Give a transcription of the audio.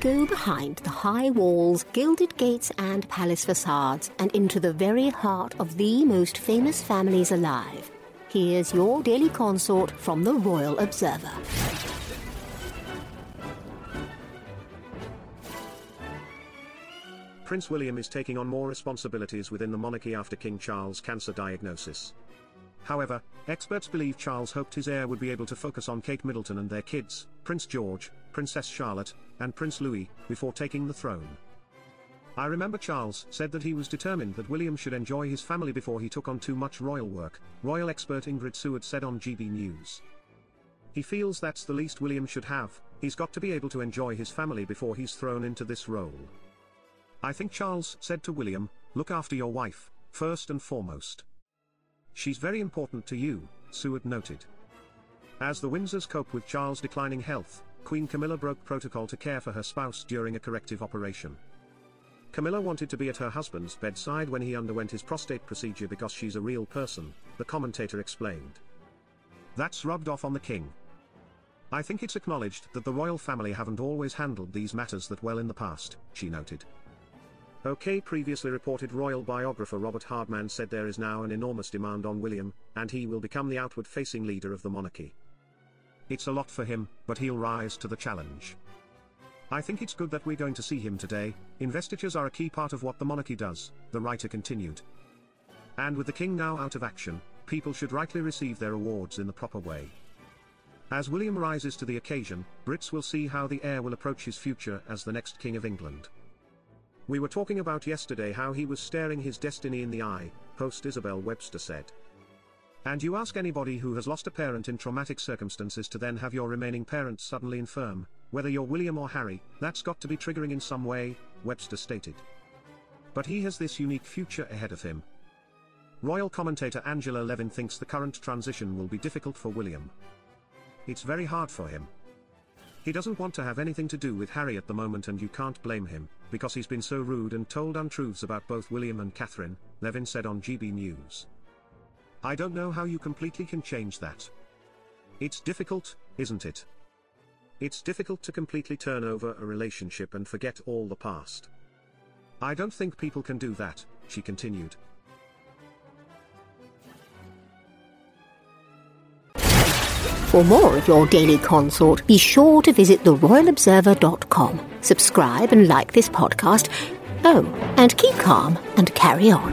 Go behind the high walls, gilded gates, and palace facades and into the very heart of the most famous families alive. Here's your daily consort from the Royal Observer. Prince William is taking on more responsibilities within the monarchy after King Charles' cancer diagnosis. However, experts believe Charles hoped his heir would be able to focus on Kate Middleton and their kids, Prince George, Princess Charlotte, and Prince Louis, before taking the throne. I remember Charles said that he was determined that William should enjoy his family before he took on too much royal work, royal expert Ingrid Seward said on GB News. He feels that's the least William should have, he's got to be able to enjoy his family before he's thrown into this role. I think Charles said to William, look after your wife, first and foremost. She's very important to you, Seward noted. As the Windsors cope with Charles' declining health, Queen Camilla broke protocol to care for her spouse during a corrective operation. Camilla wanted to be at her husband's bedside when he underwent his prostate procedure because she's a real person, the commentator explained. That's rubbed off on the king. I think it's acknowledged that the royal family haven't always handled these matters that well in the past, she noted. OK previously reported royal biographer Robert Hardman said there is now an enormous demand on William, and he will become the outward-facing leader of the monarchy. It's a lot for him, but he'll rise to the challenge. I think it's good that we're going to see him today, investitures are a key part of what the monarchy does, the writer continued. And with the king now out of action, people should rightly receive their awards in the proper way. As William rises to the occasion, Brits will see how the heir will approach his future as the next King of England. We were talking about yesterday how he was staring his destiny in the eye, host Isabel Webster said. And you ask anybody who has lost a parent in traumatic circumstances to then have your remaining parents suddenly infirm, whether you're William or Harry, that's got to be triggering in some way, Webster stated. But he has this unique future ahead of him. Royal commentator Angela Levin thinks the current transition will be difficult for William. It's very hard for him. He doesn't want to have anything to do with Harry at the moment and you can't blame him, because he's been so rude and told untruths about both William and Catherine, Levin said on GB News. I don't know how you completely can change that. It's difficult, isn't it? It's difficult to completely turn over a relationship and forget all the past. I don't think people can do that, she continued. For more of your daily consort, be sure to visit theroyalobserver.com. Subscribe and like this podcast. Oh, and keep calm and carry on.